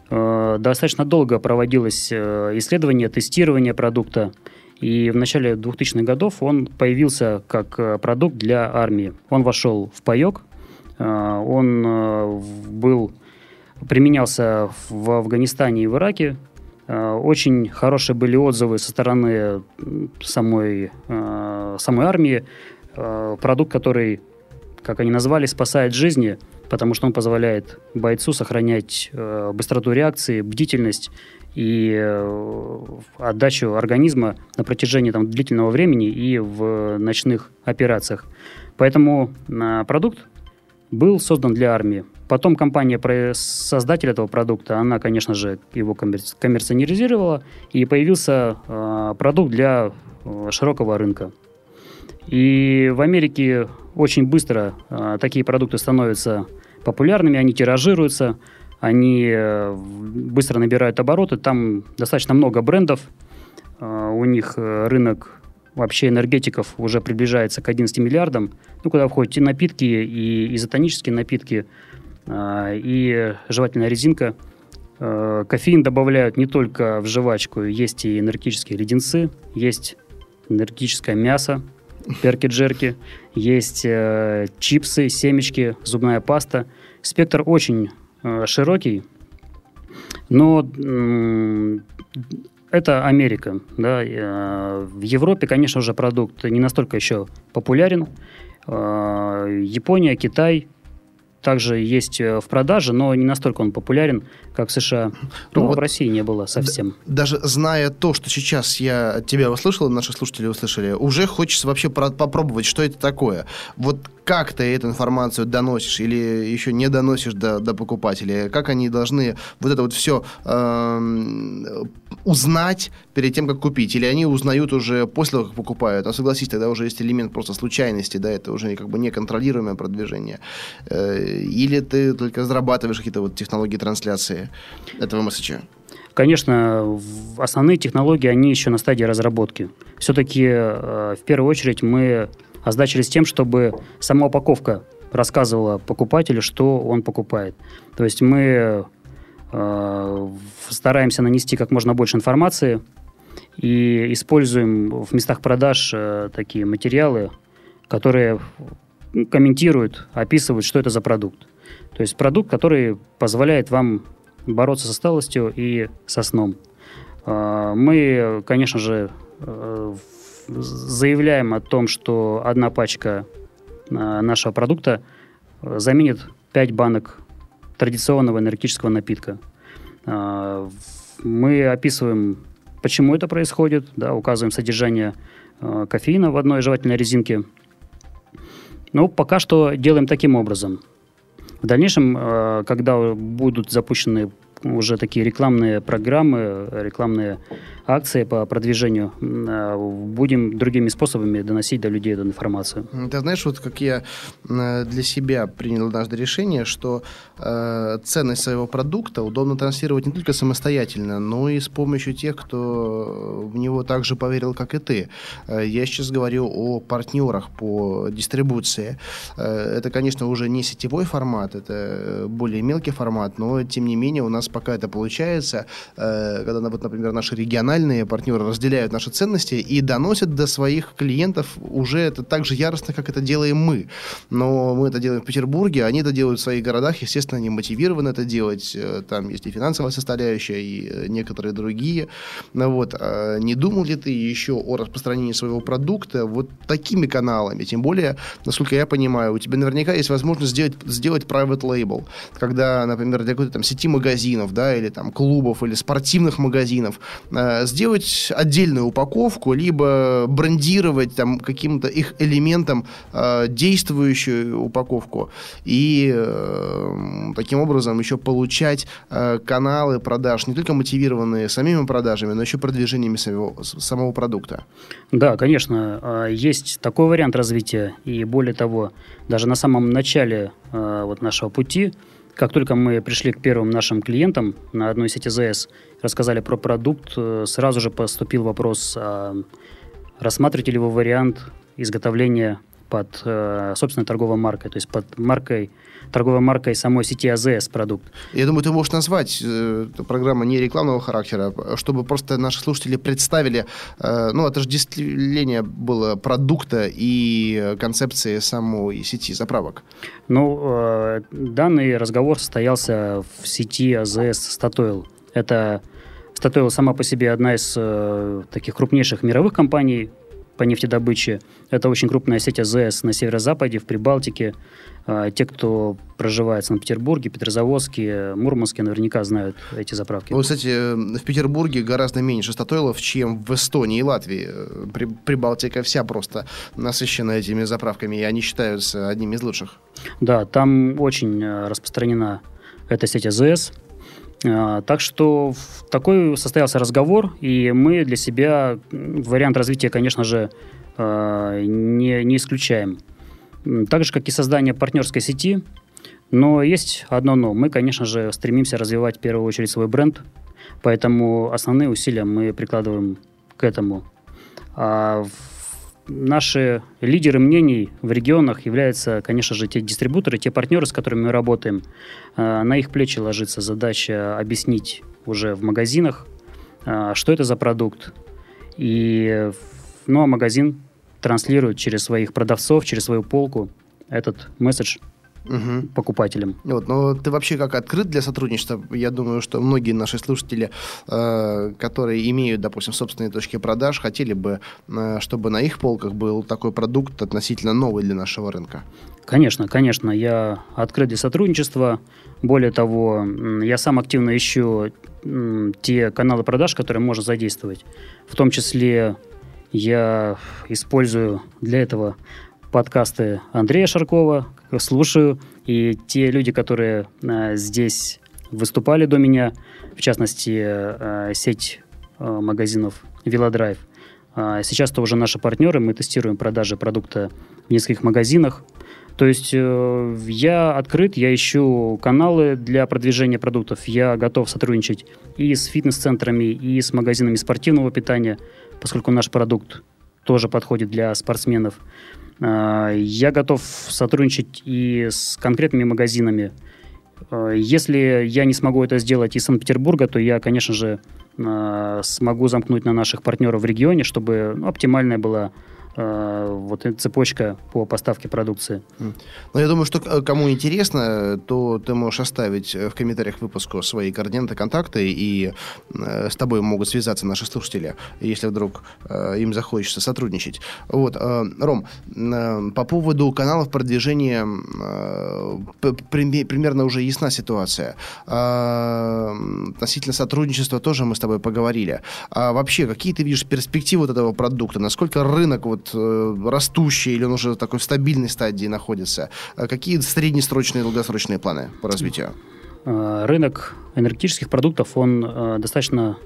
Достаточно долго проводилось исследование, тестирование продукта. И в начале 2000-х годов он появился как продукт для армии. Он вошел в паек, он был применялся в Афганистане и в Ираке. Э, очень хорошие были отзывы со стороны самой, э, самой армии. Э, продукт, который, как они назвали, спасает жизни, потому что он позволяет бойцу сохранять быстроту реакции, бдительность и отдачу организма на протяжении там, длительного времени и в ночных операциях. Поэтому продукт был создан для армии. Потом компания, создатель этого продукта, она, конечно же, его коммерциализировала, и появился э, продукт для э, широкого рынка. И в Америке очень быстро э, такие продукты становятся популярными, они тиражируются, они э, быстро набирают обороты, там достаточно много брендов, э, у них э, рынок вообще энергетиков уже приближается к 11 миллиардам, ну, куда входят и напитки, и изотонические напитки, и жевательная резинка. А, кофеин добавляют не только в жвачку, есть и энергетические леденцы, есть энергетическое мясо, перки-джерки, есть э, чипсы, семечки, зубная паста. Спектр очень э, широкий, но это Америка. Да. Э, в Европе, конечно, уже продукт не настолько еще популярен. Э, Япония, Китай также есть э, в продаже, но не настолько он популярен, как в США. Ну, ну вот в России не было совсем. Даже зная то, что сейчас я от тебя услышал, наши слушатели услышали, уже хочется вообще попробовать, что это такое. Вот как ты эту информацию доносишь или еще не доносишь до, до покупателей? Как они должны вот это вот все э, эм, узнать перед тем, как купить? Или они узнают уже после того, как покупают? А согласись, тогда уже есть элемент просто случайности, да, это уже как бы неконтролируемое продвижение. Э, или ты только разрабатываешь какие-то вот технологии трансляции этого месседжа? Конечно, основные технологии, они еще на стадии разработки. Все-таки э, в первую очередь мы означились тем, чтобы сама упаковка рассказывала покупателю, что он покупает. То есть мы э, стараемся нанести как можно больше информации и используем в местах продаж э, такие материалы, которые комментируют, описывают, что это за продукт. То есть продукт, который позволяет вам бороться с усталостью и со сном. Э, мы, конечно же, э, заявляем о том, что одна пачка э, нашего продукта заменит 5 банок традиционного энергетического напитка. А, мы описываем, почему это происходит, да, указываем содержание а, кофеина в одной жевательной резинке. Ну, пока что делаем таким образом. В дальнейшем, а, когда будут запущены уже такие рекламные программы, рекламные акции по продвижению, а, будем другими способами доносить до людей эту информацию. Ты знаешь, вот как я для себя принял однажды решение, что э, ценность своего продукта удобно транслировать не только самостоятельно, но и с помощью тех, кто в него также поверил, как и ты. Э, я сейчас говорю о партнерах по дистрибуции. Э, это, конечно, уже не сетевой формат, это более мелкий формат, но, тем не менее, у нас пока это получается, э, когда, вот, например, наши региональные партнеры разделяют наши ценности и доносят до своих клиентов уже это так же яростно, как это делаем мы. Но мы это делаем в Петербурге, они это делают в своих городах, естественно, они мотивированы это делать. Э, там есть и финансовая составляющая, и э, некоторые другие. Ну, вот. А не думал ли ты еще о распространении своего продукта вот такими каналами? Тем более, насколько я понимаю, у тебя наверняка есть возможность сделать, сделать private label, когда, например, для какой-то там сети магазинов, да, или там клубов, или спортивных магазинов э, сделать отдельную упаковку, либо брендировать там каким-то их элементом э, действующую упаковку и э, таким образом еще получать э, каналы продаж, не только мотивированные самими продажами, но еще продвижениями самого, самого продукта. Да, конечно, а, есть такой вариант развития, и более того, даже на самом начале э, вот нашего пути как только мы пришли к первым нашим клиентам на одной сети ЗС, рассказали про продукт, э, сразу же поступил вопрос, а рассматриваете ли вы вариант изготовления под э, собственной торговой маркой, то есть под маркой торговой маркой самой сети АЗС продукт. Я думаю, ты можешь назвать э, программу не рекламного характера, чтобы просто наши слушатели представили, э, ну, отождествление было продукта и концепции самой сети заправок. Ну, э, данный разговор состоялся в сети АЗС «Статойл». Это Статойл сама по себе одна из э, таких крупнейших мировых компаний по нефтедобыче. Это очень крупная сеть АЗС на северо-западе, в Прибалтике. А, те, кто проживает в Санкт-Петербурге, Петрозаводске, Мурманске, наверняка знают эти заправки. Ну, кстати, в Петербурге гораздо меньше статойлов, чем в Эстонии и Латвии. При, Прибалтика вся просто насыщена этими заправками, и они считаются одними из лучших. Да, там очень э, распространена эта сеть АЗС. А, так что такой состоялся разговор, и мы для себя вариант развития, конечно же, а, не, не исключаем. Так же, как и создание партнерской сети, но есть одно но. Мы, конечно же, стремимся развивать в первую очередь свой бренд, поэтому основные усилия мы прикладываем к этому. А наши лидеры мнений в регионах являются, конечно же, те дистрибуторы, те партнеры, с которыми мы работаем. А, на их плечи ложится задача объяснить уже в магазинах, а, что это за продукт. И, ну, а магазин транслирует через своих продавцов, через свою полку этот месседж угу. покупателям. Вот, но ты вообще как открыт для сотрудничества? Я думаю, что многие наши слушатели, э, которые имеют, допустим, собственные точки продаж, хотели бы, э, чтобы на их полках был такой продукт относительно новый для нашего рынка. Конечно, конечно, я открыт для сотрудничества. Более того, я сам активно ищу те каналы продаж, которые можно задействовать. В том числе я использую для этого подкасты Андрея Шаркова, слушаю, и те люди, которые э, здесь выступали до меня, в частности, э, сеть э, магазинов Велодрайв, сейчас это уже наши партнеры, мы тестируем продажи продукта в нескольких магазинах. То есть я открыт, я ищу каналы для продвижения продуктов, я готов сотрудничать и с фитнес-центрами, и с магазинами спортивного питания, поскольку наш продукт тоже подходит для спортсменов. А, я готов сотрудничать и с конкретными магазинами. А, если я не смогу это сделать из Санкт-Петербурга, то я, конечно же, а, смогу замкнуть на наших партнеров в регионе, чтобы ну, оптимальная была вот цепочка по поставке продукции. Ну, я думаю, что кому интересно, то ты можешь оставить в комментариях выпуску свои координаты, контакты, и э, с тобой могут связаться наши слушатели, если вдруг э, им захочется сотрудничать. Вот, э, Ром, э, по поводу каналов продвижения э, примерно уже ясна ситуация. Э, относительно сотрудничества тоже мы с тобой поговорили. А вообще, какие ты видишь перспективы вот этого продукта? Насколько рынок вот э, растущий или он уже в такой стабильной стадии находится? А какие среднесрочные и долгосрочные планы по развитию? Э, рынок энергетических продуктов, он э, достаточно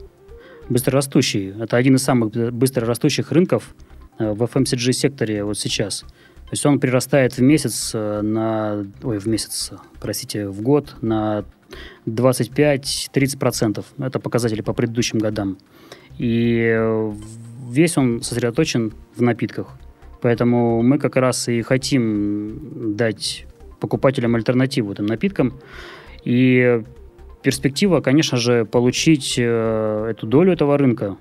быстрорастущий. Это один из самых быстрорастущих рынков в FMCG-секторе вот сейчас. То есть он прирастает в месяц на... Ой, в месяц, простите, в год на 25-30%. Это показатели по предыдущим годам. И весь он сосредоточен в напитках. Поэтому мы как раз и хотим дать покупателям альтернативу этим напиткам. И перспектива, конечно же, получить э, эту долю этого рынка.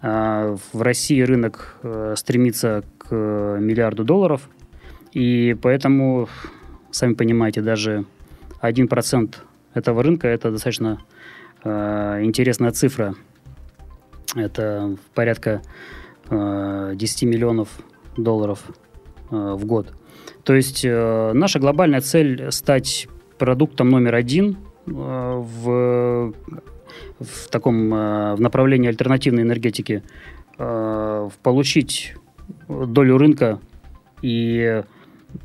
А в России рынок э, стремится к миллиарду долларов, и поэтому, сами понимаете, даже 1% этого рынка – это достаточно э, интересная цифра. Это порядка э, 10 миллионов долларов э, в год. То есть э, наша глобальная цель – стать продуктом номер один э, в, в таком э, в направлении альтернативной энергетики, э, получить долю рынка и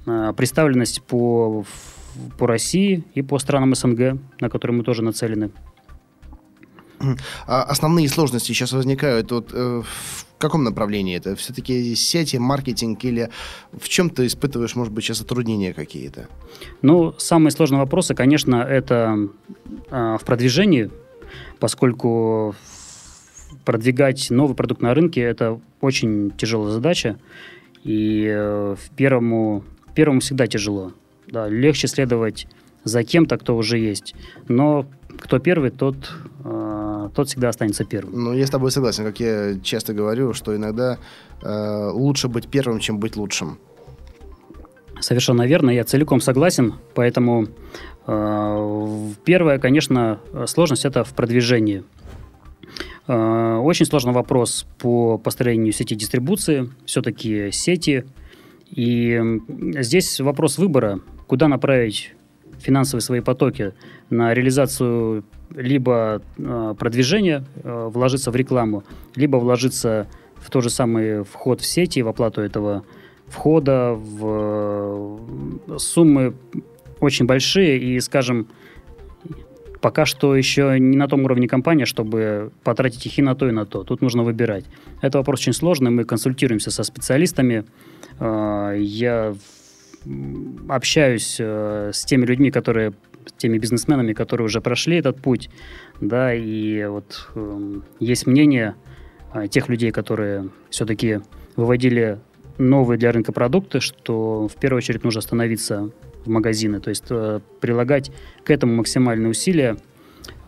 э, представленность по по России и по странам СНГ, на которые мы тоже нацелены. А основные сложности сейчас возникают вот, э, в каком направлении это? Все-таки сети, маркетинг или в чем ты испытываешь, может быть, сейчас затруднения какие-то? Ну, самые сложные вопросы, конечно, это э, в продвижении, поскольку продвигать новый продукт на рынке – это очень тяжелая задача, и э, в первому, первому всегда тяжело. Да, легче следовать за кем-то, кто уже есть. Но кто первый, тот, э, тот всегда останется первым. Ну, я с тобой согласен. Как я часто говорю, что иногда э, лучше быть первым, чем быть лучшим. Совершенно верно, я целиком согласен. Поэтому э, первая, конечно, сложность это в продвижении. Э, очень сложный вопрос по построению сети дистрибуции. Все-таки сети. И здесь вопрос выбора куда направить финансовые свои потоки на реализацию либо э, продвижения, э, вложиться в рекламу, либо вложиться в тот же самый вход в сети, в оплату этого входа, в э, суммы очень большие и, скажем, пока что еще не на том уровне компания, чтобы потратить их и на то, и на то. Тут нужно выбирать. Это вопрос очень сложный, мы консультируемся со специалистами. Э, я общаюсь э, с теми людьми, которые, теми бизнесменами, которые уже прошли этот путь, да, и вот э, есть мнение э, тех людей, которые все-таки выводили новые для рынка продукты, что в первую очередь нужно остановиться в магазины, то есть э, прилагать к этому максимальные усилия,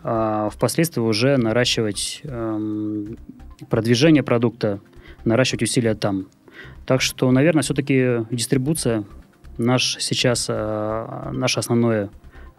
а впоследствии уже наращивать э, продвижение продукта, наращивать усилия там. Так что, наверное, все-таки дистрибуция наш сейчас, э, наше основное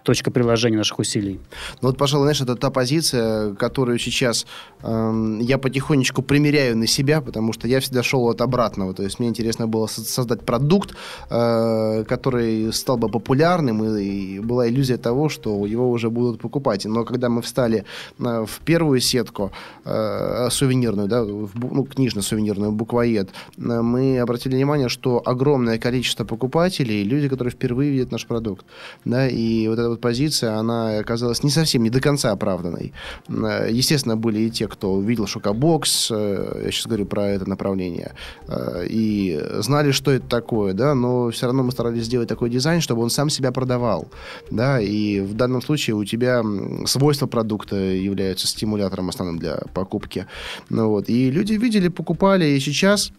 точка приложения наших усилий. Ну вот, пожалуй, знаешь, это та позиция, которую сейчас э, я потихонечку примеряю на себя, потому что я всегда шел от обратного. То есть мне интересно было создать продукт, э, который стал бы популярным, и, и была иллюзия того, что его уже будут покупать. Но когда мы встали э, в первую сетку э, сувенирную, да, в, ну, книжно-сувенирную, буквоед, э, мы обратили внимание, что огромное количество покупателей, люди, которые впервые видят наш продукт, да, и вот это вот позиция, она оказалась не совсем, не до конца оправданной. Э, естественно, были и те, кто увидел шокобокс, э, я сейчас говорю про это направление, э, и знали, что это такое, да, но все равно мы старались сделать такой дизайн, чтобы он сам себя продавал, да, и в данном случае у тебя свойства продукта являются стимулятором основным для покупки. Ну, вот. И люди видели, покупали, и сейчас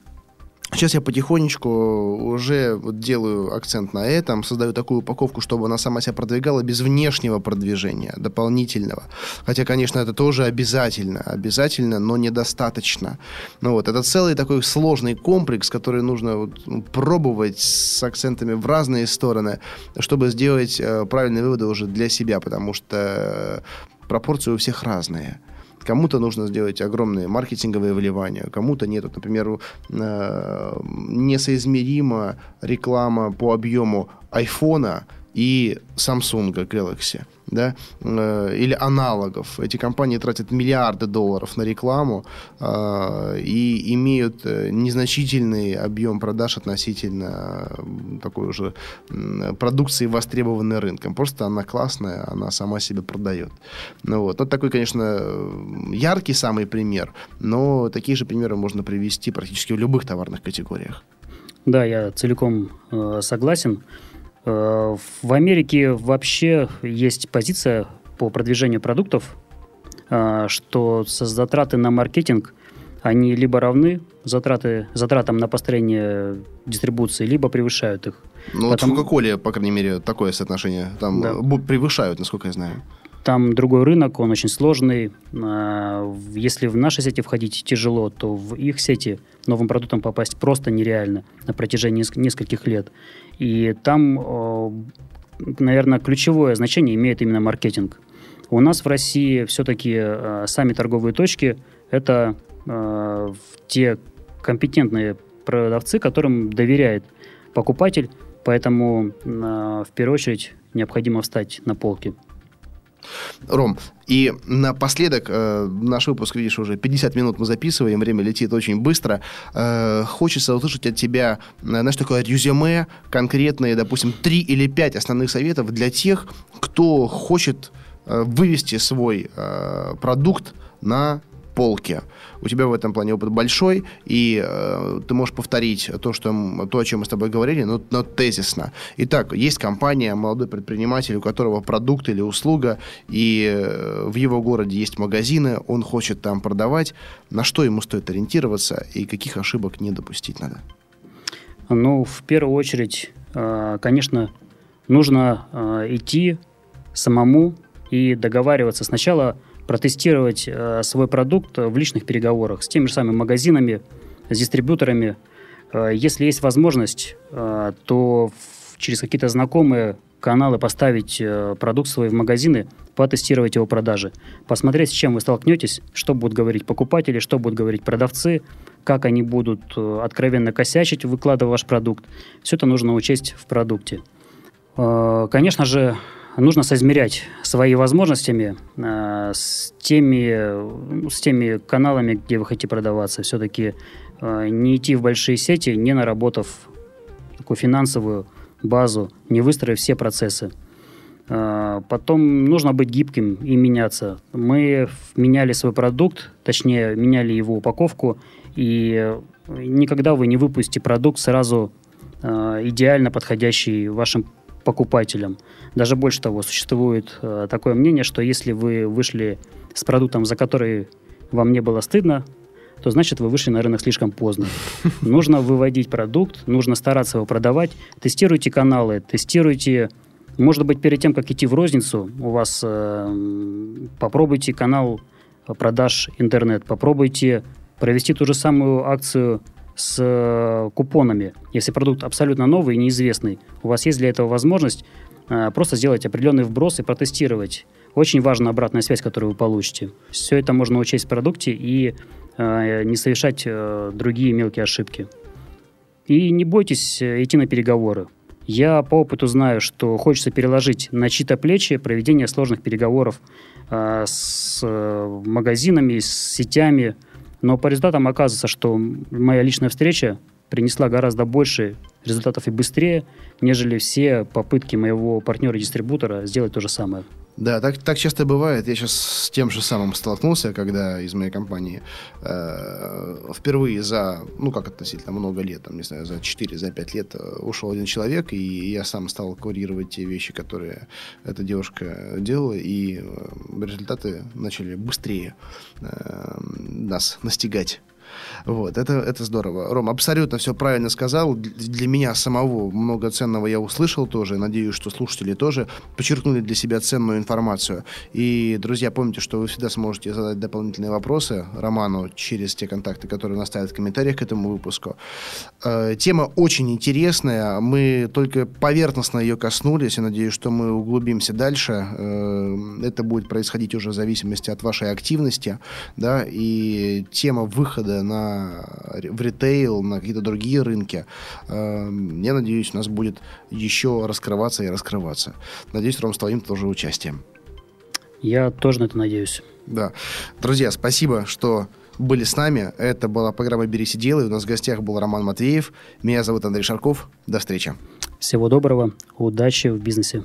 Сейчас я потихонечку уже вот делаю акцент на этом, создаю такую упаковку, чтобы она сама себя продвигала без внешнего продвижения, дополнительного. Хотя, конечно, это тоже обязательно, обязательно, но недостаточно. Ну вот, это целый такой сложный комплекс, который нужно вот, пробовать с акцентами в разные стороны, чтобы сделать э, правильные выводы уже для себя, потому что э, пропорции у всех разные. Кому-то нужно сделать огромные маркетинговые вливания, кому-то нет. Вот, например, э, несоизмеримо реклама по объему айфона и Samsung Galaxy да, э, или аналогов. Эти компании тратят миллиарды долларов на рекламу э, и имеют э, незначительный объем продаж относительно такой уже продукции, востребованной рынком. Просто она классная, она сама себе продает. Ну, вот. Это такой, конечно, яркий самый пример, но такие же примеры можно привести практически в любых товарных категориях. Да, я целиком согласен. Э, в Америке вообще есть позиция по продвижению продуктов, э, что затраты на маркетинг, они либо равны затраты, затратам на построение дистрибуции, либо превышают их. Ну, Потому... вот в Coca-Cola, по крайней мере, такое соотношение. Там да. превышают, насколько я знаю. Там другой рынок, он очень сложный. Э, если в наши сети входить тяжело, то в их сети новым продуктом попасть просто нереально на протяжении нескольких лет. И там, э, наверное, ключевое значение имеет именно маркетинг. У нас в России все-таки э, сами торговые точки – это э, те компетентные продавцы, которым доверяет покупатель, поэтому в первую очередь необходимо встать на полке. Ром, и напоследок, э, наш выпуск, видишь, уже 50 минут мы записываем, время летит очень быстро. Э, хочется услышать от тебя, э, знаешь, такое резюме, конкретные, допустим, 3 или 5 основных советов для тех, кто хочет э, вывести свой э, продукт на полке. У тебя в этом плане опыт большой, и э, ты можешь повторить то, что, то, о чем мы с тобой говорили, но, но тезисно. Итак, есть компания, молодой предприниматель, у которого продукт или услуга, и э, в его городе есть магазины, он хочет там продавать. На что ему стоит ориентироваться и каких ошибок не допустить надо? Ну, в первую очередь, э, конечно, нужно э, идти самому и договариваться сначала протестировать э, свой продукт в личных переговорах с теми же самыми магазинами, с дистрибьюторами. Э, если есть возможность, э, то через какие-то знакомые каналы поставить продукт свой в магазины, потестировать его продажи, посмотреть, с чем вы столкнетесь, что будут говорить покупатели, что будут говорить продавцы, как они будут откровенно косячить, выкладывая ваш продукт. Все это нужно учесть в продукте. Конечно же, нужно соизмерять свои возможностями э, с, теми, ну, с теми каналами, где вы хотите продаваться. Все-таки э, не идти в большие сети, не наработав такую финансовую базу, не выстроив все процессы. Э, потом нужно быть гибким и меняться. Мы меняли свой продукт, точнее, меняли его упаковку, и никогда вы не выпустите продукт сразу э, идеально подходящий вашим покупателям. Даже больше того, существует э, такое мнение, что если вы вышли с продуктом, за который вам не было стыдно, то значит вы вышли на рынок слишком поздно. Нужно выводить продукт, нужно стараться его продавать. Тестируйте каналы, тестируйте... Может быть, перед тем, как идти в розницу, у вас э, попробуйте канал продаж интернет, попробуйте провести ту же самую акцию с э, купонами. Если продукт абсолютно новый и неизвестный, у вас есть для этого возможность э, просто сделать определенный вброс и протестировать. Очень важна обратная связь, которую вы получите. Все это можно учесть в продукте и э, не совершать другие мелкие ошибки. И не бойтесь идти на переговоры. Я по опыту знаю, что хочется переложить на чьи-то плечи проведение сложных переговоров с магазинами, с сетями – но по результатам оказывается, что моя личная встреча принесла гораздо больше результатов и быстрее, нежели все попытки моего партнера-дистрибутора сделать то же самое. Да, так, так часто бывает. Я сейчас с тем же самым столкнулся, когда из моей компании э, впервые за, ну как относительно много лет, там, не знаю, за 4, за 5 лет э, ушел один человек, и я сам стал курировать те вещи, которые эта девушка делала, и э, результаты начали быстрее э, нас настигать Вот, это, это здорово. Ром, абсолютно все правильно сказал. Для меня самого много ценного я услышал тоже. Надеюсь, что слушатели тоже подчеркнули для себя ценную информацию. И, друзья, помните, что вы всегда сможете задать дополнительные вопросы Роману через те контакты, которые он в комментариях к этому выпуску. Э, тема очень интересная. Мы только поверхностно ее коснулись. Я надеюсь, что мы углубимся дальше. Э, это будет происходить уже в зависимости от вашей активности. Да, и тема выхода на в ритейл, на какие-то другие рынки. Эм, я надеюсь, у нас будет еще раскрываться и раскрываться. Надеюсь, Ром, с твоим тоже участием. Я тоже на это надеюсь. Да. Друзья, спасибо, что были с нами. Это была программа «Берись и делай». У нас в гостях был Роман Матвеев. Меня зовут Андрей Шарков. До встречи. Всего доброго. Удачи в бизнесе.